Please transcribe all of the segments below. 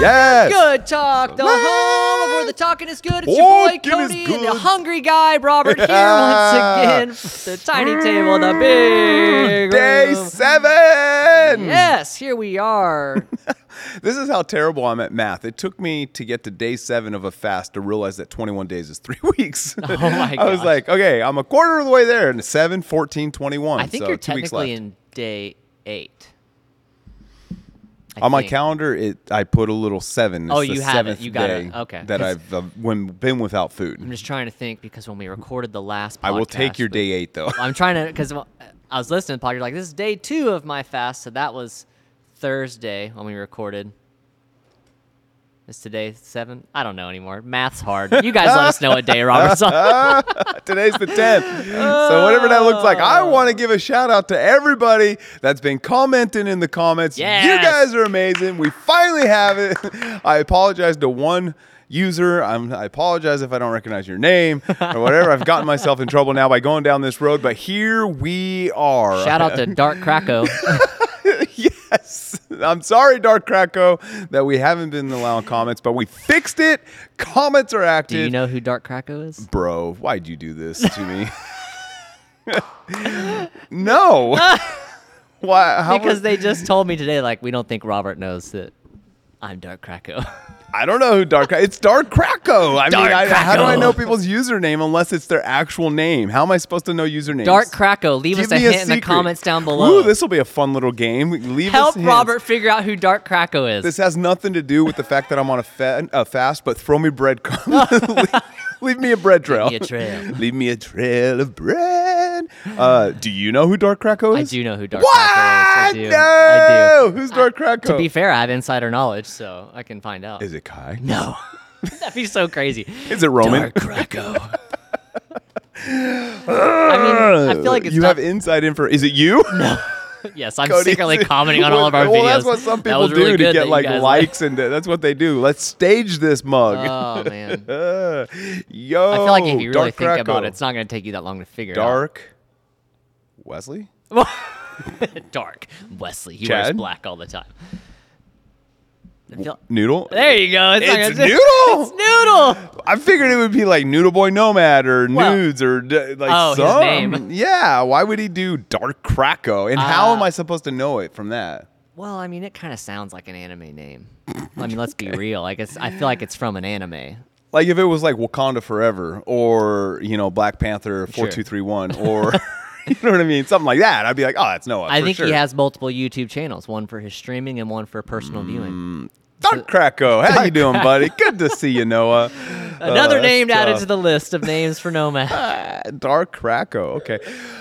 Yes. Good talk, the home of where the talking is good. It's your boy Cody and the hungry guy Robert here once again. The tiny table, the big Day room. seven. Yes, here we are. This is how terrible I'm at math. It took me to get to day seven of a fast to realize that 21 days is three weeks. Oh my I was like, okay, I'm a quarter of the way there. And 7, 14, 21. I think so you're technically in day eight. I On my think. calendar, it I put a little seven. Oh, It's the you have it. seventh You got it. day Okay. That 'Cause- I've uh, when, been without food. I'm just trying to think because when we recorded the last, I will take your we- day eight though. I'm trying to because I was listening to the podcast. Like this is day two of my fast, so that was Thursday when we recorded. Is today seven? I don't know anymore. Math's hard. You guys let us know what day Robert's on. Today's the 10th. so whatever that looks like, I oh. want to give a shout out to everybody that's been commenting in the comments. You guys are amazing. We finally have it. I apologize to one user. I'm, I apologize if I don't recognize your name or whatever. I've gotten myself in trouble now by going down this road, but here we are. Shout out to Dark Krakow. yes. I'm sorry, Dark Krakow, that we haven't been allowing comments, but we fixed it. Comments are active. Do you know who Dark Krakow is? Bro, why'd you do this to me? no. Why? How Because would- they just told me today, like, we don't think Robert knows that I'm Dark Krakow. I don't know who Dark. It's Dark Krakow. I Dark mean, I, how do I know people's username unless it's their actual name? How am I supposed to know usernames? Dark Krakow. Leave Give us a hint in the comments down below. Ooh, this will be a fun little game. Leave Help hints. Robert figure out who Dark Krakow is. This has nothing to do with the fact that I'm on a, fa- a fast, but throw me breadcrumbs. leave, leave me a bread trail. me a trail. leave me a trail of bread. Uh, do you know who Dark Krakow is? I do know who Dark What? Krakow is. I do. No! I do. Who's Dark Krakow? To be fair, I have insider knowledge, so I can find out. is it Kai? No. That'd be so crazy. Is it Roman? Dark Krakow. I mean, I feel like it's you have inside info. Is it you? No. yes, I'm secretly commenting on all of our well, videos. that's what some people was really do to get like likes, and that's what they do. Let's stage this mug. Oh man. Uh, yo, I feel like if you really Dark think about it, it's not going to take you that long to figure Dark it out. Dark. Wesley. dark Wesley. He wears black all the time. I feel- Noodle. there you go. It's, It's gonna- Noodle? It's Noodle. I figured it would be like Noodle Boy Nomad or Well- Nudes or d- like Oh, his some. name. Yeah, why would he do Dark Krakow? And how Uh, am I supposed to know it from that? Well, I mean, it kind of sounds like an anime name. I mean, let's be real. Like, it's, I feel like it's from an anime. Like if it was like Wakanda Forever or you know Black Panther four two three one or you know what I mean, something like that. I'd be like, oh, that's Noah. I for think sure. he has multiple YouTube channels, one for his streaming and one for personal Mm. viewing. Dark Krakow. How you doing, buddy? Good to see you, Noah. Another Uh, name added tough. to the list of names for Nomad. Ah, Dark Krakow. Okay,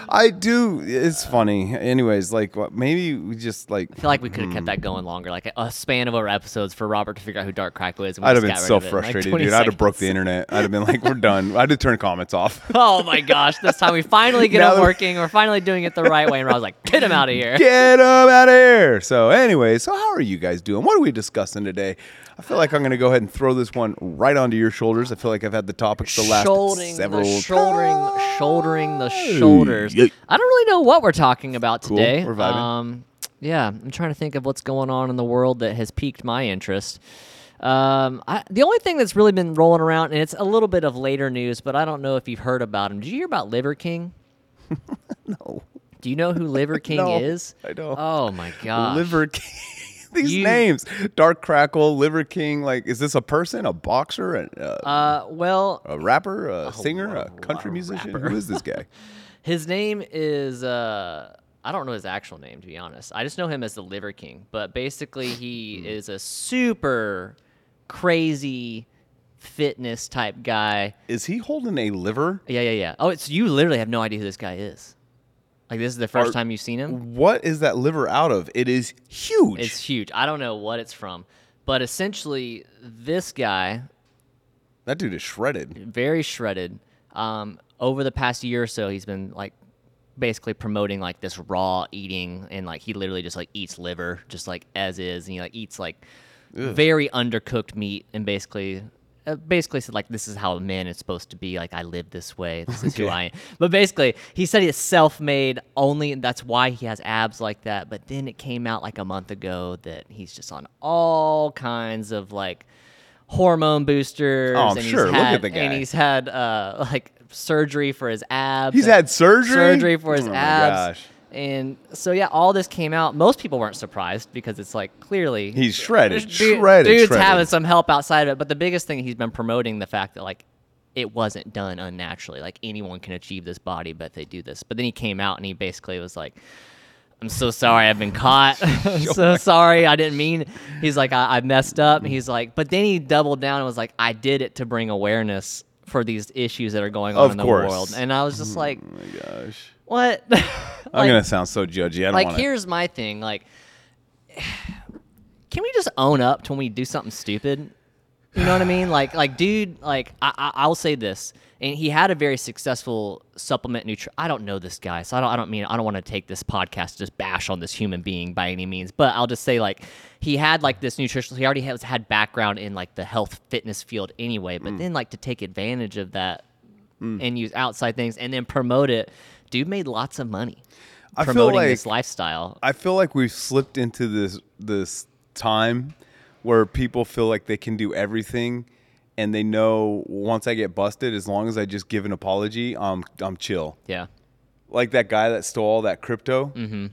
I do. It's funny. Anyways, like what- maybe we just like. I feel like we could have kept that going longer, like a, span of our episodes for Robert to figure out who Dark Krakow is. and we I'd have been so of it in, like, frustrated, 20 dude. I'd have broke the internet. I'd have been like, "We're done." I'd have turned comments off. Oh my gosh! This time we finally get it working. We're finally doing it the right way, and I was like, "Get him out of here." Get him out of here. So, anyway, so how are you guys doing? What are we discussing today? I feel like I'm going to go ahead and throw this one right onto your shoulders. I feel like I've had the topics the last shouldering several the shouldering, shouldering the shoulders. I don't really know what we're talking about Cool, today. we're vibing. Um, yeah, I'm trying to think of what's going on in the world that has piqued my interest. Um, I, the only thing that's really been rolling around, and it's a little bit of later news, but I don't know if you've heard about him. Did you hear about Liver King? No. Do you know who Liver King No, is? I don't. Oh my god. Liver King. These You- names: Dark Crackle, Liver King. Like, is this a person, a boxer, a, a, Uh, well, a rapper, a singer, a a country musician? rapper. Who is this guy? His name is uh I don't know his actual name to be honest. I just know him as the Liver King. But basically he is a super crazy fitness type guy. Is he holding a liver? Yeah, yeah, yeah. Oh, it's you literally have no idea who this guy is. Like this is the first Are- time you've seen him? What is that liver out of? It is huge. It's huge. I don't know what it's from. But essentially this guy that dude is shredded. very shredded. Um, over the past year or so, he's been like basically promoting like this raw eating, and like he literally just like eats liver just like as is, and he like eats like very undercooked meat, and basically uh, basically said like this is how a man is supposed to be. Like I live this way. This is who I am. But basically, he said he's self-made. Only that's why he has abs like that. But then it came out like a month ago that he's just on all kinds of like hormone boosters. Oh, I'm and he's sure. Look at the guy. And he's had uh like surgery for his abs. He's had surgery? Surgery for his Oh my abs. And so yeah, all this came out. Most people weren't surprised because it's like clearly He's shredded, Dude- shredded, Dude's shredded. having some help outside of it, but the biggest thing he's been promoting the fact that like it wasn't done unnaturally. Like anyone can achieve this body, but they do this. But then he came out and he basically was like, "I'm so sorry, I've been caught. I'm so sorry, I didn't mean." He's like, I-, "I messed up." He's like, but then he doubled down and was like, "I did it to bring awareness." For these issues that are going on Of in the course. world, and I was just oh like, Oh my gosh. "What?" I'm gonna sound so judgy. I don't like want to. here's my thing like can we just own up to when we do something stupid you know what i mean like like dude like I, I i'll say this and he had a very successful supplement nutri i don't know this guy so i don't i don't mean i don't want to take this podcast to just bash on this human being by any means but i'll just say like he had like this nutritional he already has had background in like the health fitness field anyway but mm. then like to take advantage of that mm. and use outside things and then promote it dude made lots of money I feel promoting like- this lifestyle. I feel like we've slipped into this this time where people feel like they can do everything and they know once I get busted, as long as I just give an apology, I'm I'm chill. Yeah. Like that guy that stole all that crypto, mm-hmm.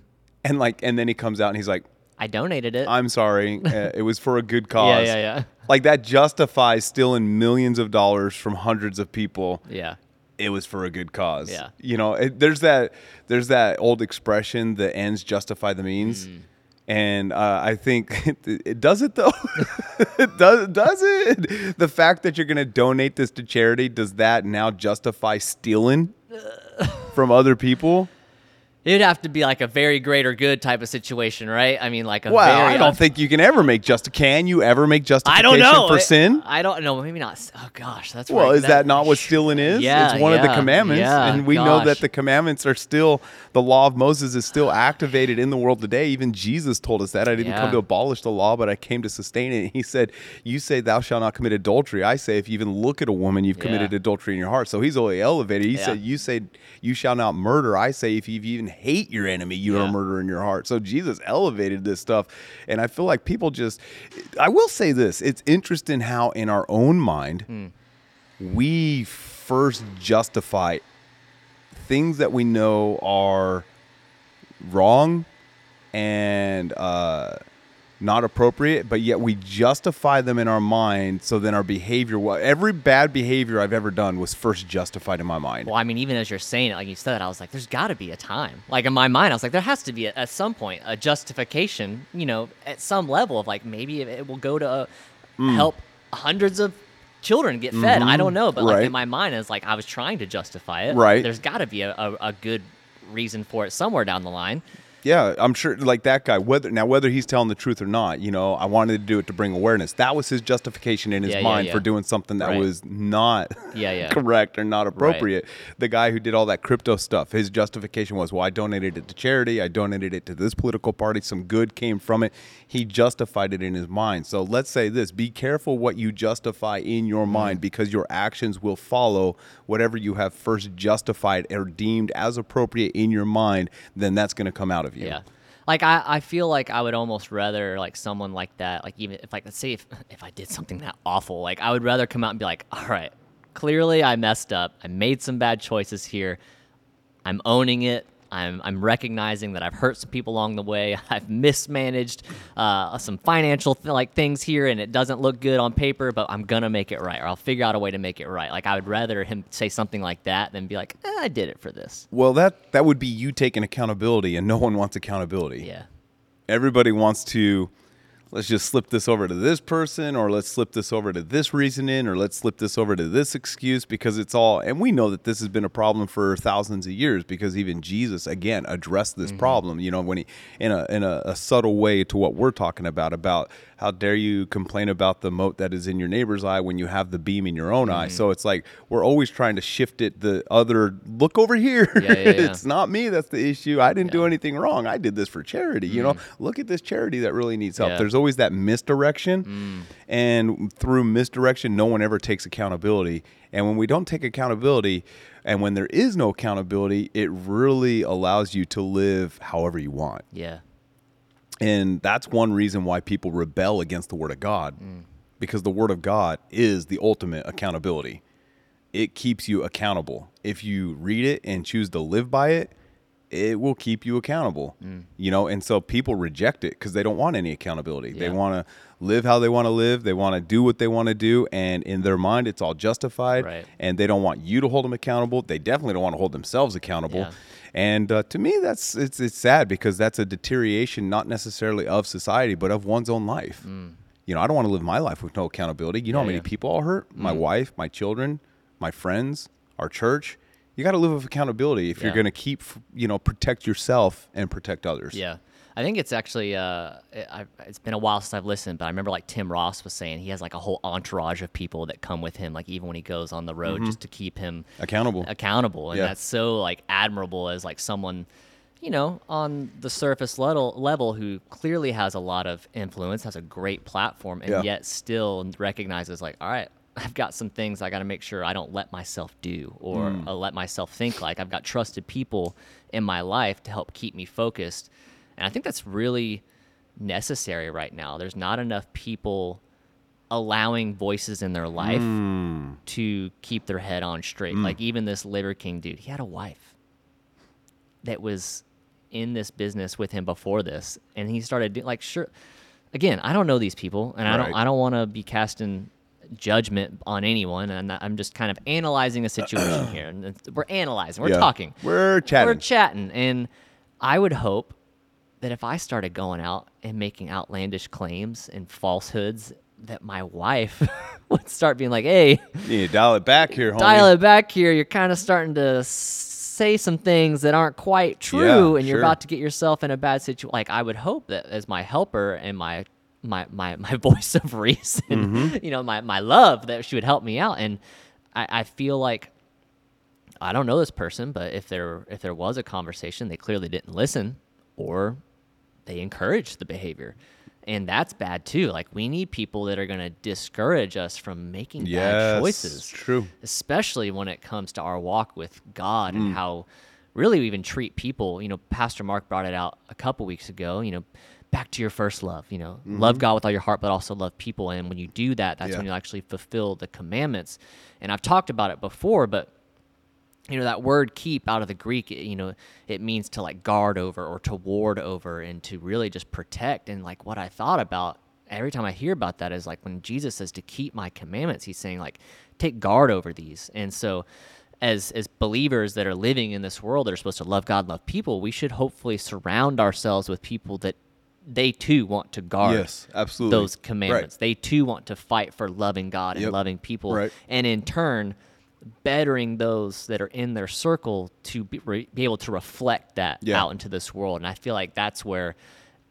and like, and then he comes out and he's like, I donated it. "I'm sorry, uh, it was for a good cause." Yeah, yeah, yeah. Like that justifies stealing millions of dollars from hundreds of people. yeah. It was for a good cause. Yeah. You know, it, there's that there's that old expression, the ends justify the means. Mm. And uh, I think it, it does it though. it does does it? The fact that you're going to donate this to charity does that now justify stealing from other people? It'd have to be like a very great or good type of situation, right? I mean, like a Well, very. I don't think you can ever make just. Can you ever make I justification don't know for I- sin? I don't know. Maybe not. Oh gosh, that's Well, right. is that not what stealing is? Yeah, it's one of the commandments, yeah, and we know that the commandments are still the law of Moses is still activated in the world today. Even Jesus told us that I didn't come to abolish the law, but I came to sustain it. He said, "You say thou shalt not commit adultery. I say if you even look at a woman, you've committed adultery in your heart." So he's only elevated. He Yeah. said, "You say you shall not murder. I say if you've even hate your enemy, you are Yeah. a murderer in your heart." So Jesus elevated this stuff, and I feel like people just. I will say this: it's interesting how in our own mind Hmm. we first justify things that we know are wrong and uh, not appropriate, but yet we justify them in our mind. So then our behavior, every bad behavior I've ever done was first justified in my mind. Well, I mean, even as you're saying it, like you said, I was like, there's got to be a time. Like in my mind, I was like, there has to be a, at some point a justification, you know, at some level of like maybe it, will go to uh, Mm. help hundreds of children get fed. I don't know, but like in my mind, it's like I was trying to justify it. Right. There's got to be a, a, a good reason for it somewhere down the line. Yeah, I'm sure. Like that guy, whether now whether he's telling the truth or not, you know, I wanted to do it to bring awareness. That was his justification in his Yeah, yeah, mind yeah. for doing something that Right. was not Yeah, yeah. correct or not appropriate. The guy who did all that crypto stuff, his justification was, well, I donated it to charity. I donated it to this political party. Some good came from it. He justified it in his mind. So let's say this: be careful what you justify in your Mm. mind because your actions will follow whatever you have first justified or deemed as appropriate in your mind. Then that's going to come out of you. Yeah. Like I, I feel like I would almost rather like someone like that, like even if like let's say if if I did something that awful, like I would rather come out and be like, all right, clearly I messed up. I made some bad choices here. I'm owning it. I'm, I'm recognizing that I've hurt some people along the way. I've mismanaged uh, some financial th- like things here, and it doesn't look good on paper. But I'm gonna make it right, or I'll figure out a way to make it right. Like I would rather him say something like that than be like, eh, I did it for this. Well, that that would be you taking accountability, and no one wants accountability. Yeah. everybody wants to let's just slip this over to this person or let's slip this over to this reasoning or let's slip this over to this excuse because it's all and we know that this has been a problem for thousands of years because even Jesus again addressed this mm-hmm. problem you know when he in a in a, a subtle way to what we're talking about about how dare you complain about the mote that is in your neighbor's eye when you have the beam in your own eye. Mm-hmm. So it's like we're always trying to shift it the other look over here. Yeah, yeah, yeah. it's not me that's the issue. I didn't do anything wrong. I did this for charity you know? Mm-hmm. Look at this charity that really needs help. There's always always that misdirection. Mm. And through misdirection, no one ever takes accountability. And when we don't take accountability, and when there is no accountability, it really allows you to live however you want. Yeah. And that's one reason why people rebel against the Word of God, mm. because the Word of God is the ultimate accountability. It keeps you accountable. If you read it and choose to live by it, it will keep you accountable. You know, and so people reject it because they don't want any accountability. They want to live how they want to live. They want to do what they want to do, and in their mind, it's all justified. Right. And they don't want you to hold them accountable. They definitely don't want to hold themselves accountable. Yeah. And uh, to me, that's it's it's sad because that's a deterioration not necessarily of society, but of one's own life. You know, I don't want to live my life with no accountability. You know how Mm. Many yeah. Mm. people I'll hurt? My wife, my children, my friends, our church. You got to live with accountability if you're going to keep, you know, protect yourself and protect others. Yeah. I think it's actually uh, it, I, it's been a while since I've listened, but I remember like Tim Ross was saying he has like a whole entourage of people that come with him, like even when he goes on the road, just to keep him Accountable. accountable, and Yeah. that's so like admirable as like someone, you know, on the surface level level who clearly has a lot of influence, has a great platform, and Yeah. yet still recognizes like, all right. I've got some things I got to make sure I don't let myself do or Mm. let myself think like. I've got trusted people in my life to help keep me focused. And I think that's really necessary right now. There's not enough people allowing voices in their life Mm. to keep their head on straight. Like even this Liver King dude, he had a wife that was in this business with him before this, and he started doing like sure. Again, I don't know these people, and I don't. I don't want to be casting judgment on anyone, and I'm just kind of analyzing a situation here. And we're analyzing. We're Yeah. talking. We're chatting. We're chatting, and I would hope that if I started going out and making outlandish claims and falsehoods, that my wife would start being like, "Hey, You dial it back here, homie. dial it back here. You're kind of starting to say some things that aren't quite true, Yeah, and you're sure. about to get yourself in a bad situation." Like I would hope that as my helper and my my my, my voice of reason, Mm-hmm. you know, my my love, that she would help me out, and I, I feel like. I don't know this person, but if there if there was a conversation, they clearly didn't listen, or they encouraged the behavior, and that's bad too. Like we need people that are going to discourage us from making bad Yes, choices. true. especially when it comes to our walk with God Mm. and how really we even treat people. You know, Pastor Mark brought it out a couple weeks ago. You know. Back to your first love, you know, love God with all your heart, but also love people. And when you do that, that's Mm-hmm. Yeah. when you actually fulfill the commandments. And I've talked about it before, but you know that word keep out of the greek you know it means to like guard over or to ward over and to really just protect and like what i thought about every time i hear about that is like when jesus says to keep my commandments he's saying like take guard over these and so as as believers that are living in this world that are supposed to love god love people we should hopefully surround ourselves with people that they too want to guard Yes, absolutely. those commandments they too want to fight for loving god and Yep. loving people Right. and in turn bettering those that are in their circle to be, re, be able to reflect that Yeah. out into this world and i feel like that's where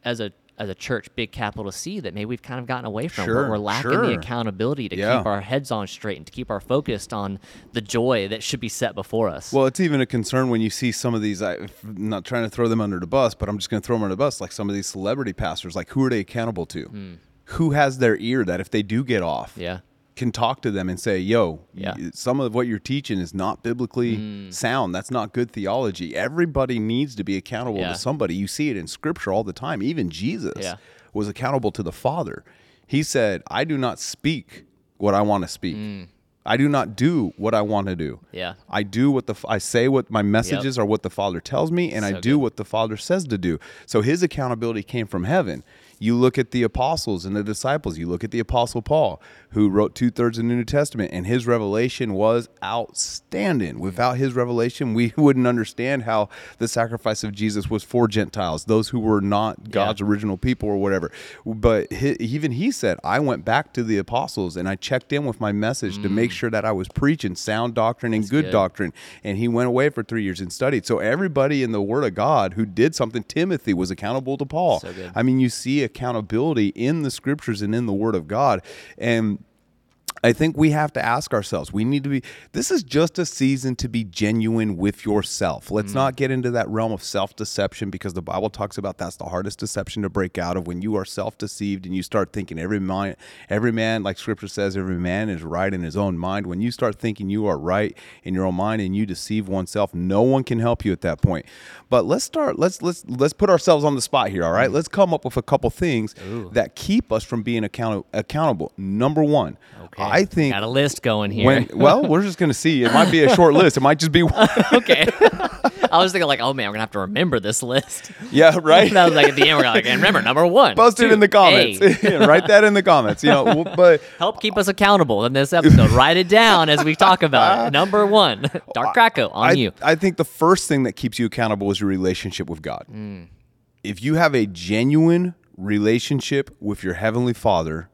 as a as a church big capital c that maybe we've kind of gotten away from Sure, we're, lacking sure. the accountability to Yeah. keep our heads on straight and to keep our focused on the joy that should be set before us Well, it's even a concern when you see some of these. I, am not trying to throw them under the bus, but I'm just going to throw them under the bus. Like some of these celebrity pastors, like who are they accountable to? Hmm. Who has their ear that if they do get off, yeah can talk to them and say, "Yo, Yeah. some of what you're teaching is not biblically Hmm. sound. That's not good theology." Everybody needs to be accountable Yeah. to somebody. You see it in Scripture all the time. Even Jesus Yeah. was accountable to the Father. He said, "I do not speak what I want to speak." I do not do what I want to do. Yeah. I do what the I say what my messages are what the Father tells me and I do good. what the Father says to do. So his accountability came from heaven. You look at the apostles and the disciples, you look at the apostle Paul, who wrote two thirds of the New Testament, and his revelation was outstanding. Without his revelation, we wouldn't understand how the sacrifice of Jesus was for Gentiles, those who were not God's original people or whatever. But he, even he said, I went back to the apostles and I checked in with my message to make mm. sure that I was preaching sound doctrine and good good. doctrine. And he went away for three years and studied. So everybody in the Word of God who did something, Timothy was accountable to Paul. So. I mean, you see accountability in the scriptures and in the Word of God. And I think we have to ask ourselves. We need to be. This is just a season to be genuine with yourself. Let's Mm. not get into that realm of self-deception because the Bible talks about that's the hardest deception to break out of when you are self-deceived and you start thinking every mind, every man, like Scripture says, every man is right in his own mind. When you start thinking you are right in your own mind and you deceive oneself, no one can help you at that point. But let's start. Let's let's let's put ourselves on the spot here. All right. Let's come up with a couple things that keep us from being account- accountable. Number one, Okay. I think got a list going here. when well, we're just gonna see. It might be a short list. It might just be one. okay. I was thinking like, oh man, we're gonna have to remember this list. yeah, right. that was like at the end, we're like, and remember number one. Post it in the comments. Yeah, Write that in the comments. You know, but Help keep us accountable in this episode. Write it down as we talk about it. Number one, Dark Krakow on I, you. I think the first thing that keeps you accountable is your relationship with God. Mm. If you have a genuine relationship with your heavenly Father,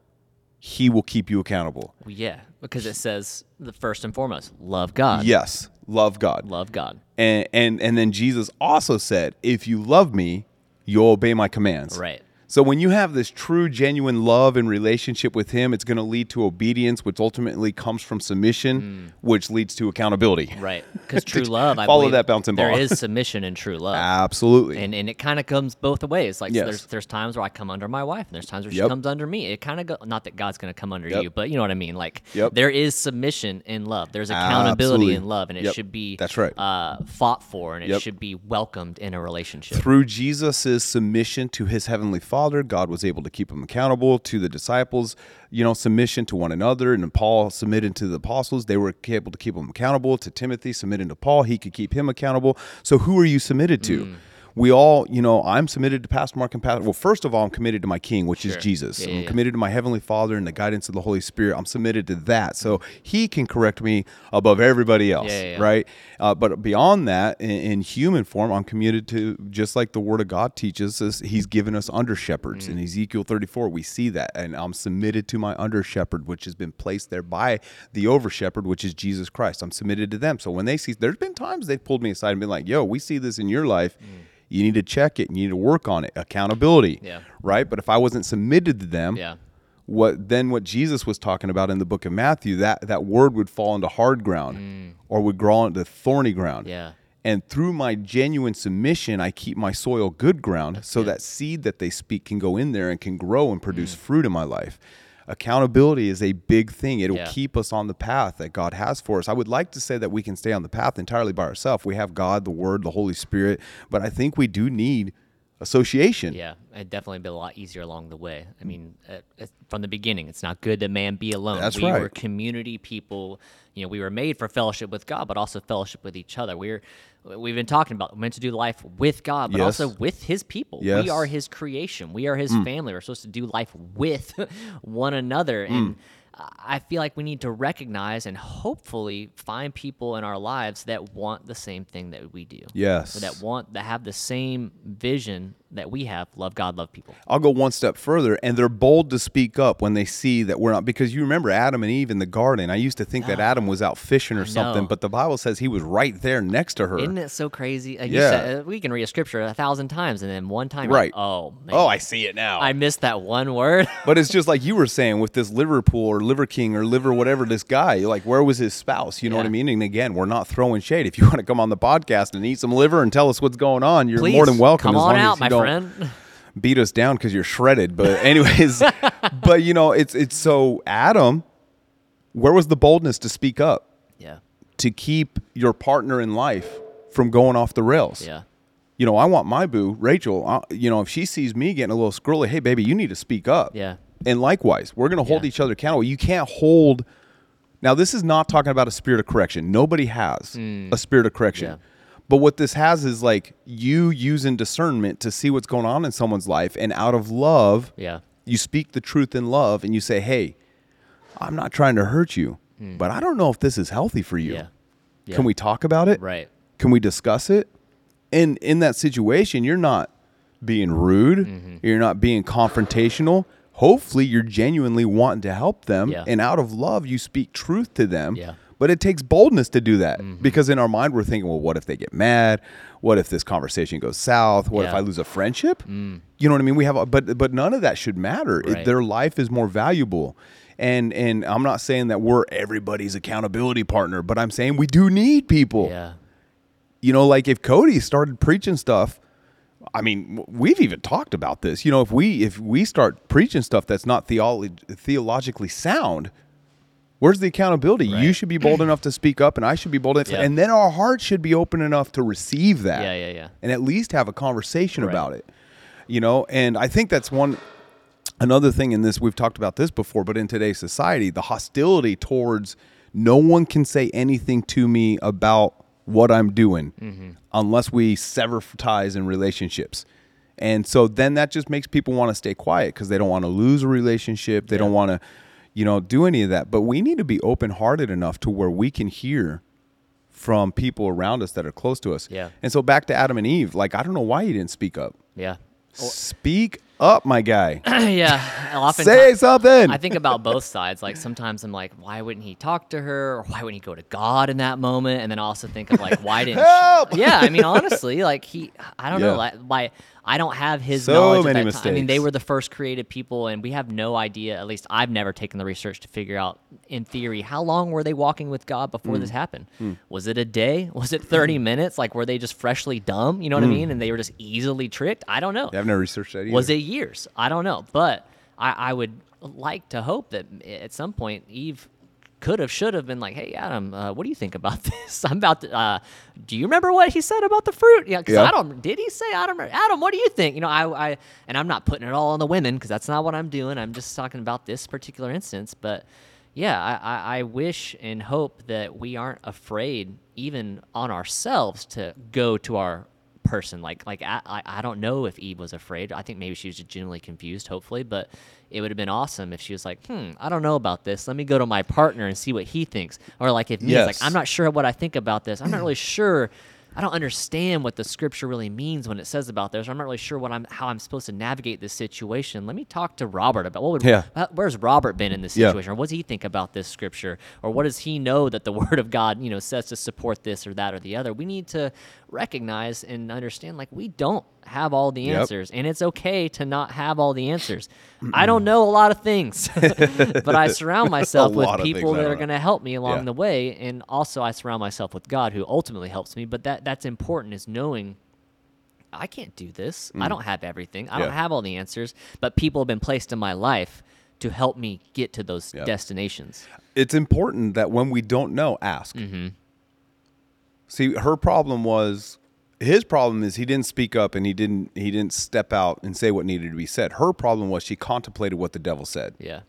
He will keep you accountable. Yeah, because it says the first and foremost, love God. Yes, love God. Love God. And and and then Jesus also said, "If you love me, you'll obey my commands." Right. So when you have this true, genuine love and relationship with Him, it's going to lead to obedience, which ultimately comes from submission, which leads to accountability. Mm. Right. Because true love, I Follow believe that bouncing There ball. is submission in true love. Absolutely. and and it kind of comes both ways. Like Yes. there's there's times where I come under my wife, and there's times where she comes under me. It kind of go not that God's going to come under Yep. you, but you know what I mean. Like Yep. there is submission in love. There's accountability Absolutely. in love, and it Yep. should be That's right. uh, fought for, and it Yep. should be welcomed in a relationship. Through Jesus' submission to his heavenly Father, God was able to keep him accountable to the disciples, you know, submission to one another. And Paul submitted to the apostles, they were able to keep him accountable. To Timothy, submitting to Paul, he could keep him accountable. So who are you submitted to? Mm. We all, you know, I'm submitted to Pastor Mark and Pastor. Well, first of all, I'm committed to my King, which Sure. is Jesus. Yeah, I'm yeah, committed to my Heavenly Father and the guidance of the Holy Spirit. I'm submitted to that. So He can correct me above everybody else, Yeah, right? Uh, but beyond that, in, in human form, I'm committed to just like the Word of God teaches us. He's given us under shepherds Mm. in Ezekiel 34. We see that, and I'm submitted to my under shepherd, which has been placed there by the over shepherd, which is Jesus Christ. I'm submitted to them. So when they see, there's been times they've pulled me aside and been like, "Yo, we see this in your life." You need to check it. You need to work on it. Accountability, Yeah. right? But if I wasn't submitted to them, Yeah. what then what Jesus was talking about in the book of Matthew, that that word would fall into hard ground or would grow into thorny ground. Mm. Yeah. And through my genuine submission, I keep my soil good ground so that seed that they speak can go in there and can grow and Mm. produce fruit in my life. Accountability is a big thing. It'll Yeah. keep us on the path that God has for us. I would like to say that we can stay on the path entirely by ourselves. We have God, the Word, the Holy Spirit, but I think we do need association. Yeah, it'd definitely be a lot easier along the way. I mean, uh, uh, from the beginning, it's not good that man be alone. That's we right. were community people. You know, we were made for fellowship with God, but also fellowship with each other. We're we've been talking about we're meant to do life with God, but Yes. also with His people. Yes. Mm. We are His creation. We are His family. We're supposed to do life with one another, Mm. and I feel like we need to recognize and hopefully find people in our lives that want the same thing that we do. Yes. That want that have the same vision that we have love god love people I'll go one step further, and they're bold to speak up when they see that we're not. Because you remember Adam and Eve in the garden. I used to think that Adam was out fishing or something, but the Bible says he was right there next to her. isn't it so crazy like you Yeah. said, uh, we can read a scripture a thousand times and then one time Right. like, oh man oh, I see it now. I missed that one word but it's just like you were saying with this Liverpool or Liver King or Liver whatever this guy. Like, where was his spouse? You know what I mean? And again, we're not throwing shade. If you want to come on the podcast and eat some liver and tell us what's going on, you're please more than welcome. come as on long out as you my don't friend beat us down because you're shredded. But anyways, but you know, it's it's so Adam. Where was the boldness to speak up? yeah to keep your partner in life from going off the rails. yeah You know, I want my boo, Rachel, uh, you know, if she sees me getting a little squirrely, hey, baby, you need to speak up. Yeah. And likewise, we're going to hold Yeah. each other accountable. You can't hold. Now, this is not talking about a spirit of correction. Nobody has a spirit of correction. Yeah. But what this has is like you using discernment to see what's going on in someone's life. And out of love, yeah you speak the truth in love and you say, hey, I'm not trying to hurt you, but I don't know if this is healthy for you. Yeah yeah Can we talk about it? right Can we discuss it? And in that situation, you're not being rude. Mm-hmm. You're not being confrontational. Hopefully, you're genuinely wanting to help them. Yeah. And out of love, you speak truth to them. Yeah. Mm-hmm. But it takes boldness to do that because in our mind, we're thinking, well, what if they get mad? What if this conversation goes south? What if Yeah. Mm. I lose a friendship? You know what I mean? We have, a, but but none of that should matter. It- their life is more valuable. And and I'm not saying that we're everybody's accountability partner, but I'm saying we do need people. Yeah. You know, like if Cody started preaching stuff, I mean, we've even talked about this. You know, if we if we start preaching stuff that's not theolo- theologically sound, where's the accountability? You should be bold enough to speak up, and I should be bold enough, Yeah. and then our hearts should be open enough to receive that. Yeah, yeah, yeah. and at least have a conversation Right. about it. You know, and I think that's one another thing in this we've talked about this before but in today's society the hostility towards no one can say anything to me about what i'm doing Mm-hmm. unless we sever ties in relationships and so then that just makes people want to stay quiet because they don't want to lose a relationship they don't want to you know do any of that but we need to be open-hearted enough to where we can hear from people around us that are close to us Yeah. and so back to adam and eve like i don't know why you didn't speak up Yeah. speak up my guy yeah. Often say something I think about both sides. Like sometimes I'm like, why wouldn't he talk to her, or why wouldn't he go to God in that moment? And then I also think of like, why didn't? Help! Yeah, I mean, honestly, like he, I don't know, Yeah. like my, I don't have his So knowledge. many at that time. I mean, they were the first created people, and we have no idea. At least I've never taken the research to figure out, in theory, how long were they walking with God before Hmm. this happened? Was it a day? Was it 30 minutes? Like, were they just freshly dumb? You know what I Hmm. mean? And they were just easily tricked. I don't know. I've never researched that either. Was it years? I don't know, but I, I would like to hope that at some point Eve could have, should have been like, "Hey, Adam, uh, what do you think about this? I'm about to. Uh, do you remember what he said about the fruit? Yeah, because Yeah. I don't. Did he say Adam? Adam, what do you think? You know, I, I, and I'm not putting it all on the women because that's not what I'm doing. I'm just talking about this particular instance, but. Yeah, I, I, I wish and hope that we aren't afraid, even on ourselves, to go to our person. Like like I, I I don't know if Eve was afraid. I think maybe she was just genuinely confused, hopefully. But it would have been awesome if she was like, hmm, I don't know about this. Let me go to my partner and see what he thinks. Or like if me, like, I'm not sure what I think about this. I'm not really sure. I don't understand what the scripture really means when it says about this. I'm not really sure what I'm how I'm supposed to navigate this situation. Let me talk to Robert about what would Yeah. uh, where's Robert been in this Yeah. situation, or what does he think about this scripture, or what does he know that the Word of God, you know, says to support this or that or the other? We need to recognize and understand, like we don't have all the Yep. answers, and it's okay to not have all the answers. I don't know a lot of things, but I surround myself with people that are going to help me along Yeah. the way, and also I surround myself with God, who ultimately helps me. But that that's important is knowing. I can't do this. I don't have everything. I don't Mm. Have all the answers, but people have been placed in my life to help me get to those Yep. destinations. it's important that when we don't know, ask. Mm-hmm. See, her problem was his problem is he didn't speak up and he didn't he didn't step out and say what needed to be said. Her problem was she contemplated what the devil said. Yeah.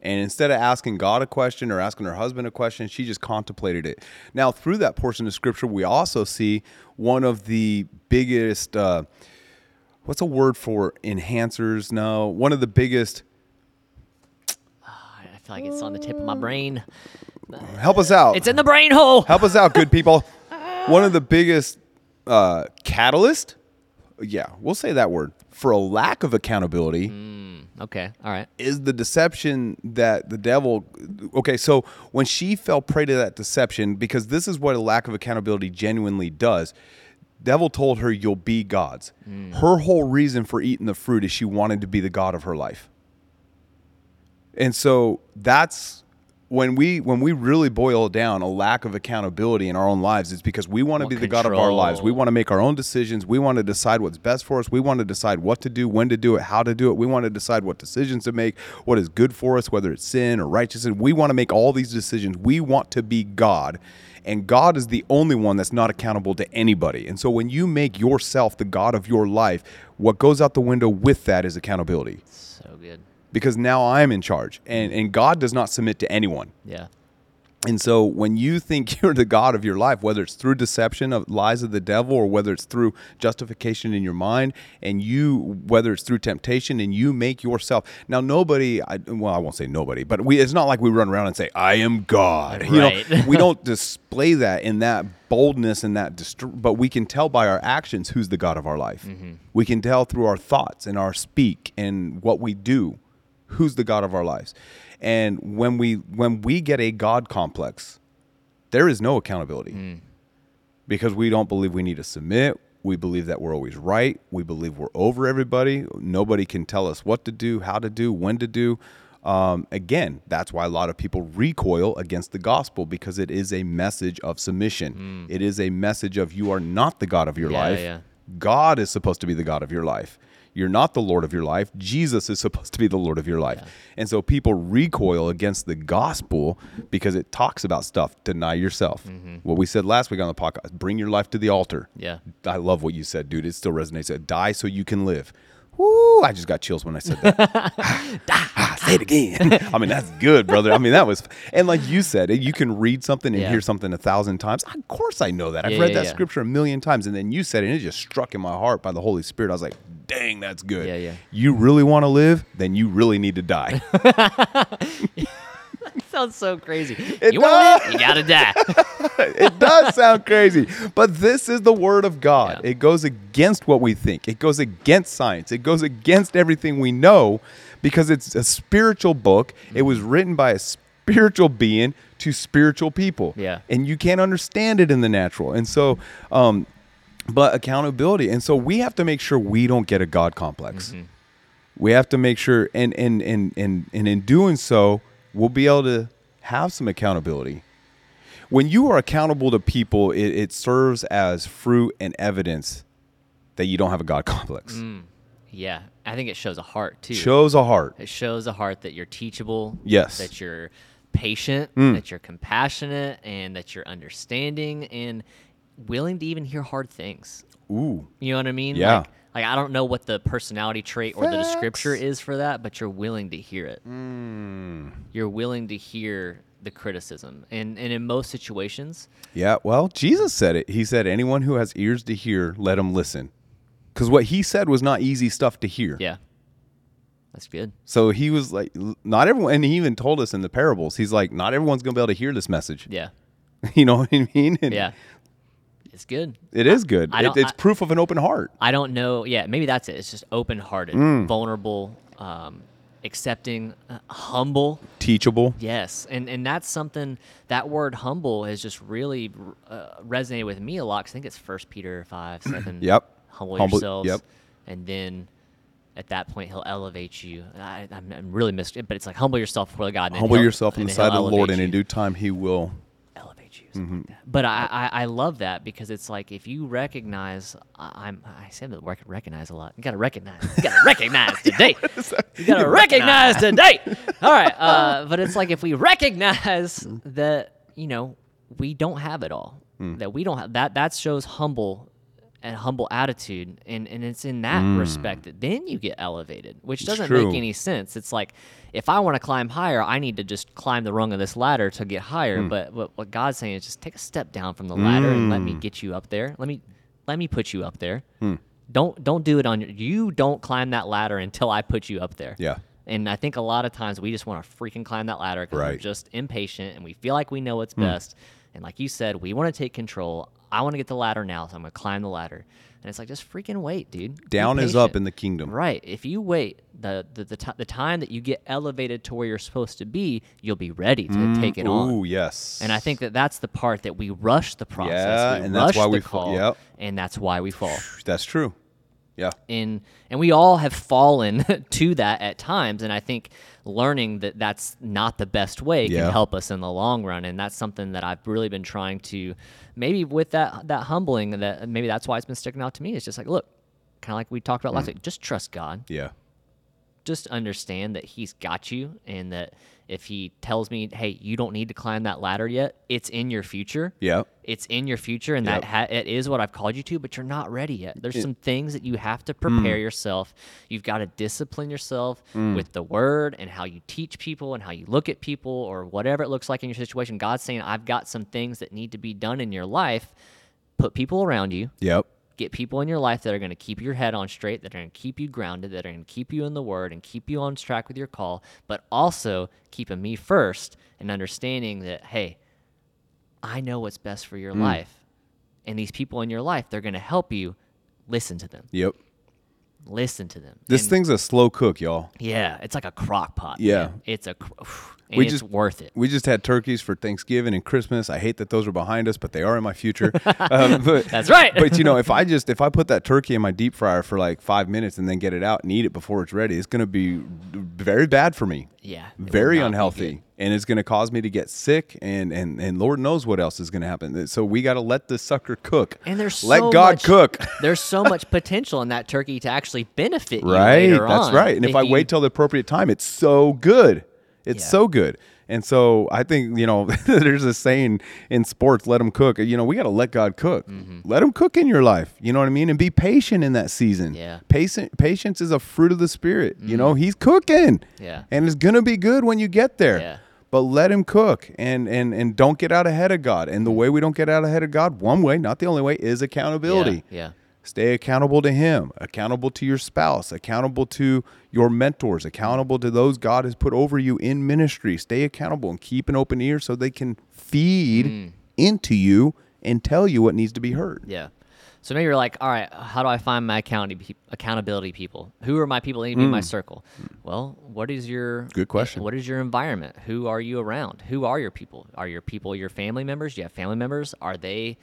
And instead of asking God a question or asking her husband a question, she just contemplated it. Now, through that portion of scripture, we also see one of the biggest, uh, what's a word for enhancers? No, one of the biggest, I feel like it's on the tip of my brain. help us out. It's in the brain hole. help us out, good people. One of the biggest uh, catalyst, yeah, we'll say that word, for a lack of accountability. Okay. All right. is the deception that the devil okay so when she fell prey to that deception because this is what a lack of accountability genuinely does devil told her you'll be gods her whole reason for eating the fruit is she wanted to be the god of her life and so that's when we when we really boil down a lack of accountability in our own lives is because we want to be the god of our lives. We want to make our own decisions. We want to decide what's best for us. We want to decide what to do when to do it how to do it. We want to decide what decisions to make what is good for us whether it's sin or righteousness we want to make all these decisions. We want to be god and God is the only one that's not accountable to anybody. And so when you make yourself the God of your life, what goes out the window with that is accountability. So good. Because now I'm in charge. And mm. and God does not submit to anyone. Yeah. And so when you think you're the God of your life, whether it's through deception of lies of the devil or whether it's through justification in your mind and you whether it's through temptation and you make yourself now nobody I, well I won't say nobody but we it's not like we run around and say I am God you Right. know we don't display that in that boldness and that dist- but we can tell by our actions who's the God of our life mm-hmm. we can tell through our thoughts and our speak and what we do who's the God of our lives. And when we when we get a God complex, there is no accountability. Because we don't believe we need to submit. We believe that we're always right. We believe we're over everybody. Nobody can tell us what to do, how to do, when to do. Um, again, that's why a lot of people recoil against the gospel because it is a message of submission. It is a message of you are not the God of your. Yeah, life. yeah. God is supposed to be the God of your life. You're not the Lord of your life. Jesus is supposed to be the Lord of your life. And so people recoil against the gospel because it talks about stuff. Deny yourself. Mm-hmm. What we said last week on the podcast bring your life to the altar. Yeah. I love what you said, dude. It still resonates. Die so you can live. Woo! I just got chills when I said that. Ah, say it again. I mean, that's good, brother. I mean, that was, and like you said, you can read something and Yeah. hear something a thousand times. Of course, I know that. I've Yeah, read yeah, that scripture a million times, and then you said it, and it just struck in my heart by the Holy Spirit. I was like, dang, that's good. Yeah, yeah. You really want to live? Then you really need to die. Sounds so crazy. It you want to live? You gotta die. it does sound crazy, but this is the word of God. Yeah. It goes against what we think. It goes against science. It goes against everything we know because it's a spiritual book. It was written by a spiritual being to spiritual people. Yeah. And you can't understand it in the natural. And so um but accountability. And so we have to make sure we don't get a God complex. We have to make sure and and and and and in doing so, we'll be able to have some accountability when you are accountable to people, it, it serves as fruit and evidence that you don't have a God complex. yeah, I think it shows a heart too. Shows a heart. It shows a heart that you're teachable. Yes. Mm. That you're patient, that you're compassionate, and that you're understanding and willing to even hear hard things. Ooh, You know what I mean? Yeah. Like, like I don't know what the personality trait or the scripture Facts. is for that, but you're willing to hear it. Mm. You're willing to hear the criticism, and and in most situations, yeah. Well, Jesus said it. He said, "Anyone who has ears to hear, let him listen." Because what he said was not easy stuff to hear. yeah, that's good. So he was like, not everyone, and he even told us in the parables, he's like, not everyone's gonna be able to hear this message. Yeah, you know what I mean? And yeah, it's good. It is good. I It- it's I- proof of an open heart. I don't know. Yeah, maybe that's it. It's just open hearted, Mm. vulnerable, um, accepting, uh, humble. Teachable. Yes, and and that's something that word humble has just really uh, resonated with me a lot. 'cause I think it's First Peter five seven. Yep. Humble, Humble- yourselves. yep. And then at that point he'll elevate you. I, I'm, I'm really missed it, but it's like humble yourself before God. and Humble he'll- yourself in the sight of the Lord, elevate and in due time he will. You. something like that. But I, I, I love that because it's like if you recognize, I, I'm I say the word recognize a lot. You gotta recognize. You gotta recognize today. You gotta recognize today. All right. Uh, but it's like if we recognize that you know we don't have it all, that we don't have that. That shows humble. And humble attitude, and, and it's in that mm. respect that then you get elevated, which doesn't true. make any sense. It's like if I want to climb higher, I need to just climb the rung of this ladder to get higher. Mm. But what, what God's saying is just take a step down from the ladder and let me mm. get you up there. Let me let me put you up there. Hmm. Don't don't do it on your you don't climb that ladder until I put you up there. Yeah. And I think a lot of times we just want to freaking climb that ladder because we're Hmm. just impatient and we feel like we know what's hmm. best. And like you said, we want to take control. I want to get the ladder now, so I'm gonna climb the ladder. And it's like just freaking wait, dude. Down is up in the kingdom. Right. If you wait the the the, ti the time that you get elevated to where you're supposed to be, you'll be ready to mm, take it on. Ooh, yes. And I think that that's the part that we rush the process. Yeah, we and that's why the we fa- call, yep. and that's why we fall. that's true. Yeah. And and we all have fallen to that at times. And I think learning that that's not the best way Yeah. can help us in the long run. And that's something that I've really been trying to, maybe with that that humbling, that maybe that's why it's been sticking out to me. It's just like, look, kind of like we talked about Mm. last week. Just trust God Yeah. just understand that he's got you and that if he tells me hey you don't need to climb that ladder yet it's in your future Yeah. it's in your future and Yep. that ha- it is what i've called you to but you're not ready yet there's some things that you have to prepare Mm. yourself you've got to discipline yourself with the word and how you teach people and how you look at people or whatever it looks like in your situation god's saying i've got some things that need to be done in your life put people around you Yep. Get people in your life that are going to keep your head on straight, that are going to keep you grounded, that are going to keep you in the word and keep you on track with your call, but also keeping me first and understanding that, hey, I know what's best for your mm. life. And these people in your life, they're going to help you. Listen to them. Yep. Listen to them. This And- thing's a slow cook, y'all. yeah, it's like a crock pot. Yeah. man. It's a, We it's just- worth it. We just had turkeys for Thanksgiving and Christmas. I hate that those are behind us, but they are in my future. um, but, That's right. but you know, if I just if I put that turkey in my deep fryer for like five minutes and then get it out and eat it before it's ready, it's gonna be very bad for me. Yeah, very unhealthy. And it's going to cause me to get sick, and and and Lord knows what else is going to happen. So we got to let this sucker cook. And there's let so God much- cook. There's so much potential in that turkey to actually benefit you right later that's on right and if, i you- wait till the appropriate time it's so good it's Yeah. so good and so i think you know there's a saying in sports let them cook you know we got to let god cook mm-hmm. let him cook in your life you know what i mean and be patient in that season Yeah. patient patience is a fruit of the spirit you know mm-hmm. he's cooking Yeah. and it's gonna be good when you get there Yeah. But let him cook and and and don't get out ahead of god and the way we don't get out ahead of god one way not the only way is accountability yeah, yeah. Stay accountable to Him, accountable to your spouse, accountable to your mentors, accountable to those God has put over you in ministry. Stay accountable and keep an open ear so they can feed Mm. into you and tell you what needs to be heard. Yeah. So maybe you're like, all right, how do I find my accountability accountability people? Who are my people that need to be in my circle? Well, what is your Mm. Good question. What is your environment? Who are you around? Who are your people? Are your people your family members? Do you have family members? Are they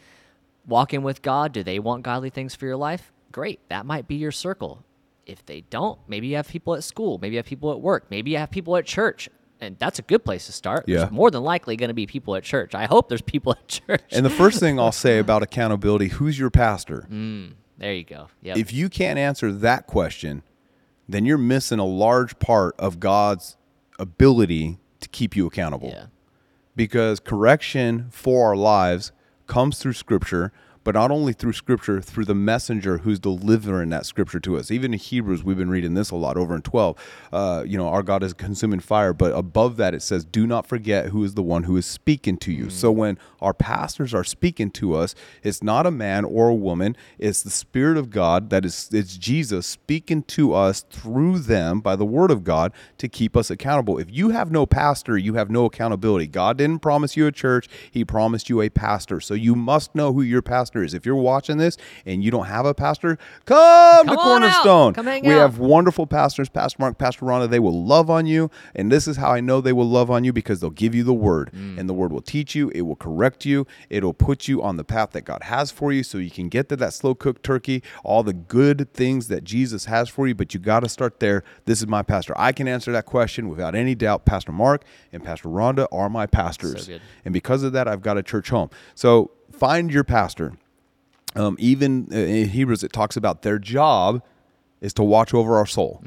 walking with God? Do they want godly things for your life? Great. That might be your circle. If they don't, maybe you have people at school, maybe you have people at work, maybe you have people at church. And that's a good place to start. Yeah. There's more than likely going to be people at church. I hope there's people at church. And the first thing I'll say about accountability who's your pastor? Mm, there you go. Yep. If you can't answer that question, then you're missing a large part of God's ability to keep you accountable. yeah. because correction for our lives comes through scripture but not only through scripture through the messenger who's delivering that scripture to us. Even in hebrews we've been reading this a lot over in 12 uh, you know our god is consuming fire but above that it says do not forget who is the one who is speaking to you. So when our pastors are speaking to us it's not a man or a woman. It's the spirit of god that is it's jesus speaking to us through them by the word of god to keep us accountable. If you have no pastor you have no accountability. God didn't promise you a church. He promised you a pastor. So you must know who your pastor is. If you're watching this and you don't have a pastor come, Come to cornerstone. Come we out. have wonderful pastors pastor mark pastor rhonda. They will love on you. And this is how i know they will love on you because they'll give you the word. Mm. and the word will teach you. It will correct you. It'll put you on the path that god has for you so you can get to that slow cooked turkey all the good things that jesus has for you. But you got to start there. This is my pastor. I can answer that question without any doubt. Pastor mark and pastor rhonda are my pastors. Good. and because of that i've got a church home. So find your pastor um, even uh, in Hebrews, it talks about their job is to watch over our soul.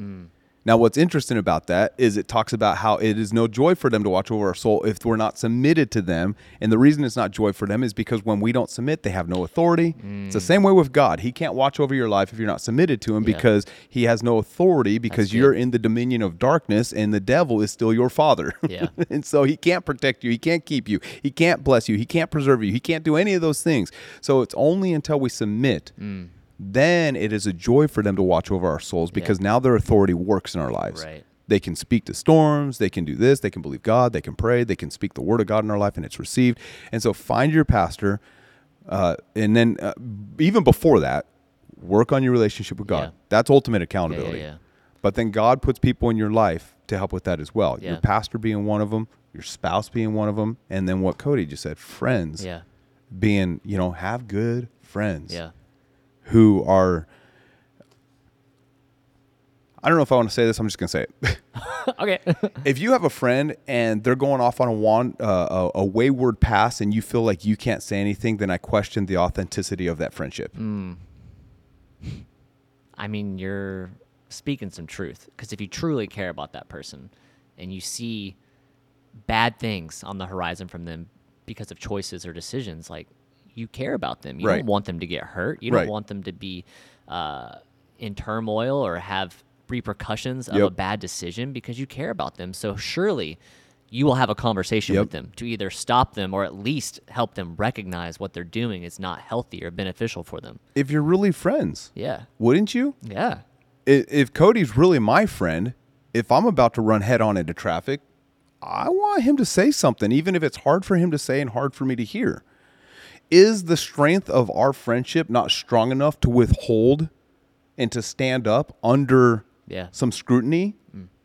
Now, what's interesting about that is it talks about how it is no joy for them to watch over our soul if we're not submitted to them. And the reason it's not joy for them is because when we don't submit, they have no authority. It's the same way with God. He can't watch over your life if you're not submitted to Him Yeah. because He has no authority because you're in the dominion of darkness and the devil is still your father. Yeah. and so He can't protect you. He can't keep you. He can't bless you. He can't preserve you. He can't do any of those things. So it's only until we submit Mm. Then it is a joy for them to watch over our souls because now their authority works in our lives. Right. They can speak to storms, they can do this, they can believe God, they can pray, they can speak the word of God in our life and it's received. And so find your pastor uh, and then uh, even before that, work on your relationship with God. Yeah. That's ultimate accountability. yeah. But then God puts people in your life to help with that as well. Your pastor being one of them, your spouse being one of them, and then what Cody just said, friends Yeah. being, you know, have good friends Yeah. Who are I don't know if I want to say this. I'm just gonna say it. okay. if you have a friend and they're going off on a, wan- uh, a a wayward path, and you feel like you can't say anything, then I question the authenticity of that friendship. Mm. I mean, you're speaking some truth because if you truly care about that person and you see bad things on the horizon from them because of choices or decisions, like you care about them. You Right. don't want them to get hurt. You Right. don't want them to be uh, in turmoil or have repercussions of Yep. a bad decision because you care about them. So surely you will have a conversation Yep. with them to either stop them or at least help them recognize what they're doing is not healthy or beneficial for them. If you're really friends, Yeah. wouldn't you? Yeah. If Cody's really my friend, if I'm about to run head on into traffic, I want him to say something, even if it's hard for him to say and hard for me to hear. Is the strength of our friendship not strong enough to withhold and to stand up under Yeah. some scrutiny?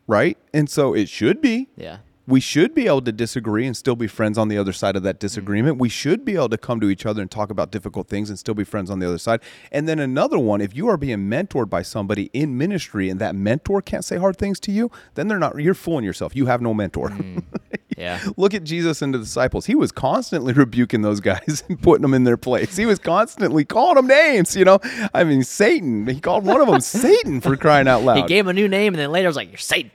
Right? And so it should be. Yeah. We should be able to disagree and still be friends on the other side of that mm. disagreement. We should be able to come to each other and talk about difficult things and still be friends on the other side. And then another one, if you are being mentored by somebody in ministry and that mentor can't say hard things to you, then they're not you're fooling yourself. You have no mentor. Mm. Yeah. Look at Jesus and the disciples. He was constantly rebuking those guys and putting them in their place. He was constantly calling them names, you know. I mean, Satan. He called one of them Satan for crying out loud. He gave him a new name, and then later was like, "You're Satan."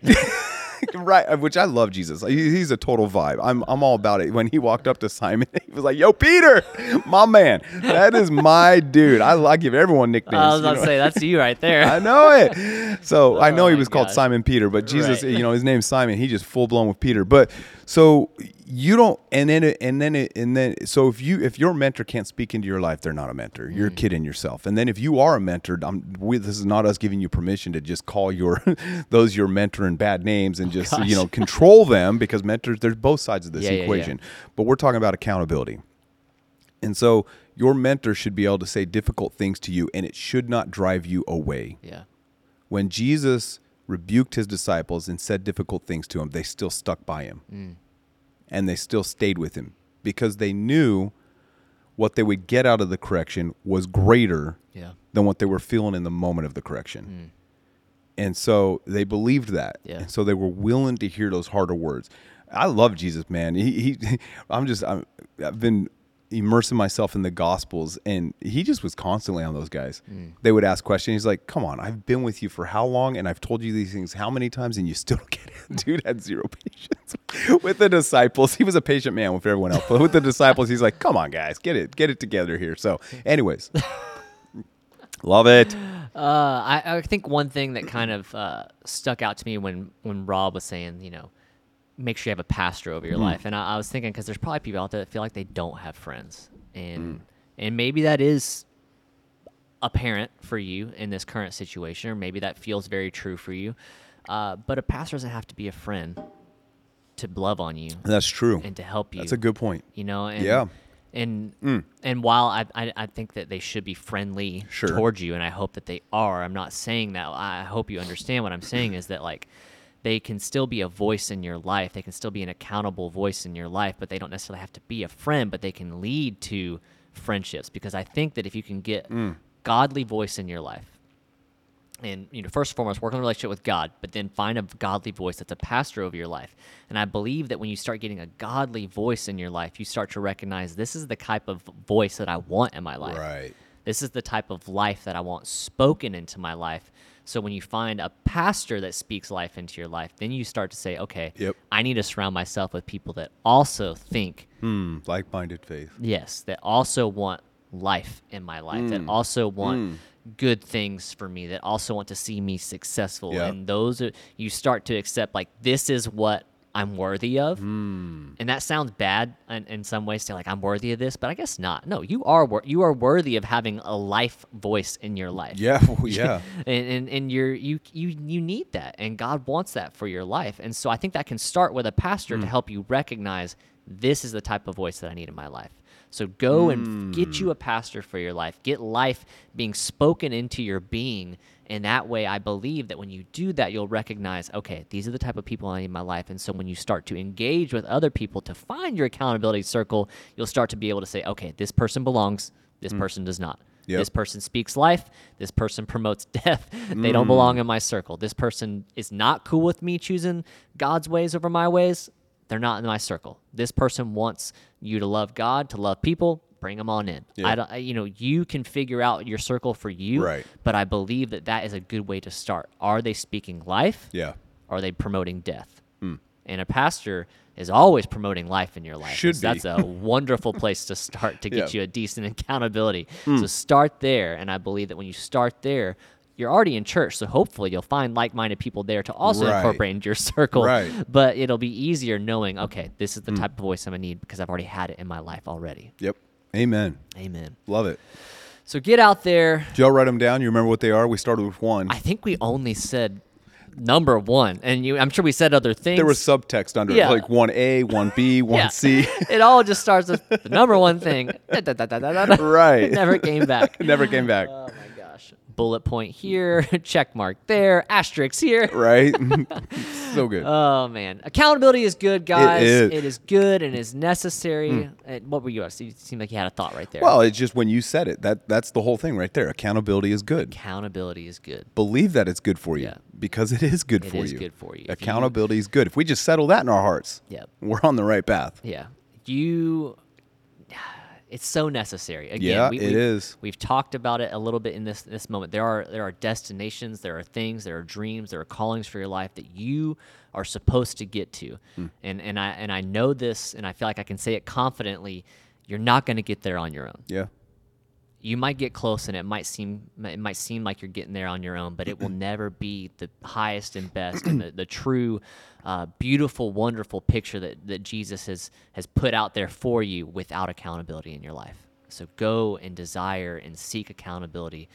right, uh, which I love Jesus. He- He's a total vibe. I'm I'm all about it. When he walked up to Simon, he was like, "Yo, Peter, my man. That is my dude. I, I give everyone nicknames." I was about to say that's you right there. I know it. So I know Oh he my was called. Simon Peter, but Jesus, Right. you know, his name's Simon. He just full blown with Peter. But so you don't, and then it, and then it, and then so if you if your mentor can't speak into your life, they're not a mentor. Mm. You're kidding yourself. And then if you are a mentor, I'm, we, this is not us giving you permission to just call your those your mentor in bad names and just Oh, gosh. you know control them because mentors. There's both sides of this Yeah, yeah, yeah. equation, but we're talking about accountability. And so your mentor should be able to say difficult things to you, and it should not drive you away yeah. when Jesus rebuked his disciples and said difficult things to him, they still stuck by him. And they still stayed with him because they knew what they would get out of the correction was greater Yeah. than what they were feeling in the moment of the correction. Hmm. And so they believed that. Yeah. And so they were willing to hear those harder words. I love Jesus, man. He, he I'm just, I'm, I've been immersing myself in the gospels and he just was constantly on those guys. They would ask questions. He's like, come on, I've been with you for how long? And I've told you these things how many times and you still don't get it. Dude had zero patience with the disciples. He was a patient man with everyone else, but with the disciples, he's like, come on, guys, get it, get it together here. So anyways, love it. Uh, I, I think one thing that kind of uh, stuck out to me when when Rob was saying, you know, make sure you have a pastor over your life, and I, I was thinking because there's probably people out there that feel like they don't have friends, and and maybe that is apparent for you in this current situation, or maybe that feels very true for you. Uh, but a pastor doesn't have to be a friend to love on you That's true. and to help you. That's a good point. you know and Yeah. Mm. and and while I, I i think that they should be friendly Sure. towards you and i hope that they are i'm not saying that i hope you understand what i'm saying is that like they can still be a voice in your life. They can still be an accountable voice in your life but they don't necessarily have to be a friend but they can lead to friendships. Because i think that if you can get Mm. godly voice in your life and you know first and foremost work on a relationship with god but then find a godly voice that's a pastor over your life. And i believe that when you start getting a godly voice in your life you start to recognize this is the type of voice that i want in my life. Right. this is the type of life that i want spoken into my life so when you find a pastor that speaks life into your life then you start to say okay Yep. i need to surround myself with people that also think Hmm. Like-minded faith. Yes, that also want life in my life, that also want good things for me, that also want to see me successful. And those are, you start to accept, like, this is what I'm worthy of. And that sounds bad in, in some ways, to like, I'm worthy of this, but I guess not. No, you are, wor- you are worthy of having a life voice in your life Yeah. well, yeah. and and, and you're you you you need that and god wants that for your life and so i think that can start with a pastor Mm. to help you recognize this is the type of voice that i need in my life so go and get you a pastor for your life get life being spoken into your being and that way i believe that when you do that you'll recognize okay these are the type of people i need in my life and so when you start to engage with other people to find your accountability circle you'll start to be able to say okay this person belongs this hmm. person does not Yep. this person speaks life. This person promotes death. they don't belong hmm. in my circle. This person is not cool with me choosing God's ways over my ways. They're not in my circle. This person wants you to love God, to love people. Bring them on in. Yeah. I don't, I- you know, you can figure out your circle for you. Right. But I believe that that is a good way to start. Are they speaking life? Yeah. Are they promoting death? Hmm. And a pastor is always promoting life in your life. Should So That's a wonderful place to start to get Yeah. you a decent accountability. Hmm. So start there, and I believe that when you start there, you're already in church, so hopefully you'll find like-minded people there to also Right. incorporate into your circle. Right. But it'll be easier knowing, okay, this is the hmm. type of voice I'm gonna need because I've already had it in my life already. Yep. Amen. Amen. Love it. So get out there. Did y'all write them down? You remember what they are? We started with one. I think we only said number one, and you, I'm sure we said other things. there was subtext under Yeah. it, like one A, one B, one Yeah. C. it all just starts with the number one thing. Da, da, da, da, da, da. Right. Never came back. Never came back. Oh my. Bullet point here, check mark there, asterisk here. right? so good. Oh man, accountability is good, guys. is. It is good and is necessary. And what were you? You seemed like you had a thought right there. well, it's just when you said it, that that's the whole thing right there. Accountability is good. accountability is good. Believe that it's good for you Yeah. because it is good It for is you. good for you. If you- Accountability is good. If we just settle that in our hearts, Yep. we're on the right path. Yeah, you. It's so necessary. Again, Yeah, we, it we, is. We've talked about it a little bit in this this moment. There are there are destinations, there are things, there are dreams, there are callings for your life that you are supposed to get to. Hmm. And and I and I know this, and I feel like I can say it confidently. You're not going to get there on your own. Yeah. You might get close and it might seem it might seem like you're getting there on your own but it will never be the highest and best and the, the true uh, beautiful wonderful picture that, that jesus has has put out there for you without accountability in your life so go and desire and seek accountability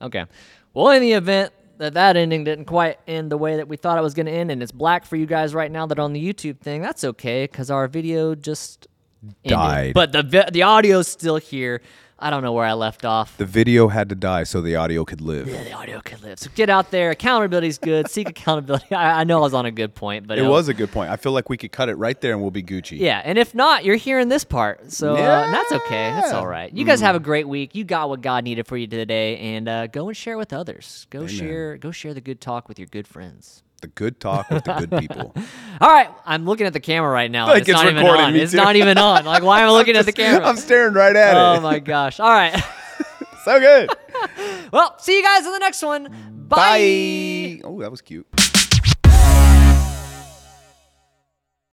okay well in the event that that ending didn't quite end the way that we thought it was going to end and it's black for you guys right now that on the youtube thing that's okay because our video just ended. Died. but the the audio's still here i don't know where i left off The video had to die so the audio could live. yeah, the audio could live. So get out there. Accountability's good. Seek accountability. I, I know I was on a good point, but It it'll- was a good point. I feel like we could cut it right there and we'll be Gucci. Yeah, and if not, you're hearing this part, so uh, that's okay. That's all right. You guys have a great week. You got what God needed for you today, and uh, go and share with others. Go share. Go share the good talk with your good friends. The good talk with the good people. All right, I'm looking at the camera right now. Like it's, it's not even recording, on. It's too. not even on. Like, why am I looking at the camera? I'm staring right at oh it. Oh my gosh! All right. So good. well, see you guys in the next one. Bye. Bye. Oh, that was cute.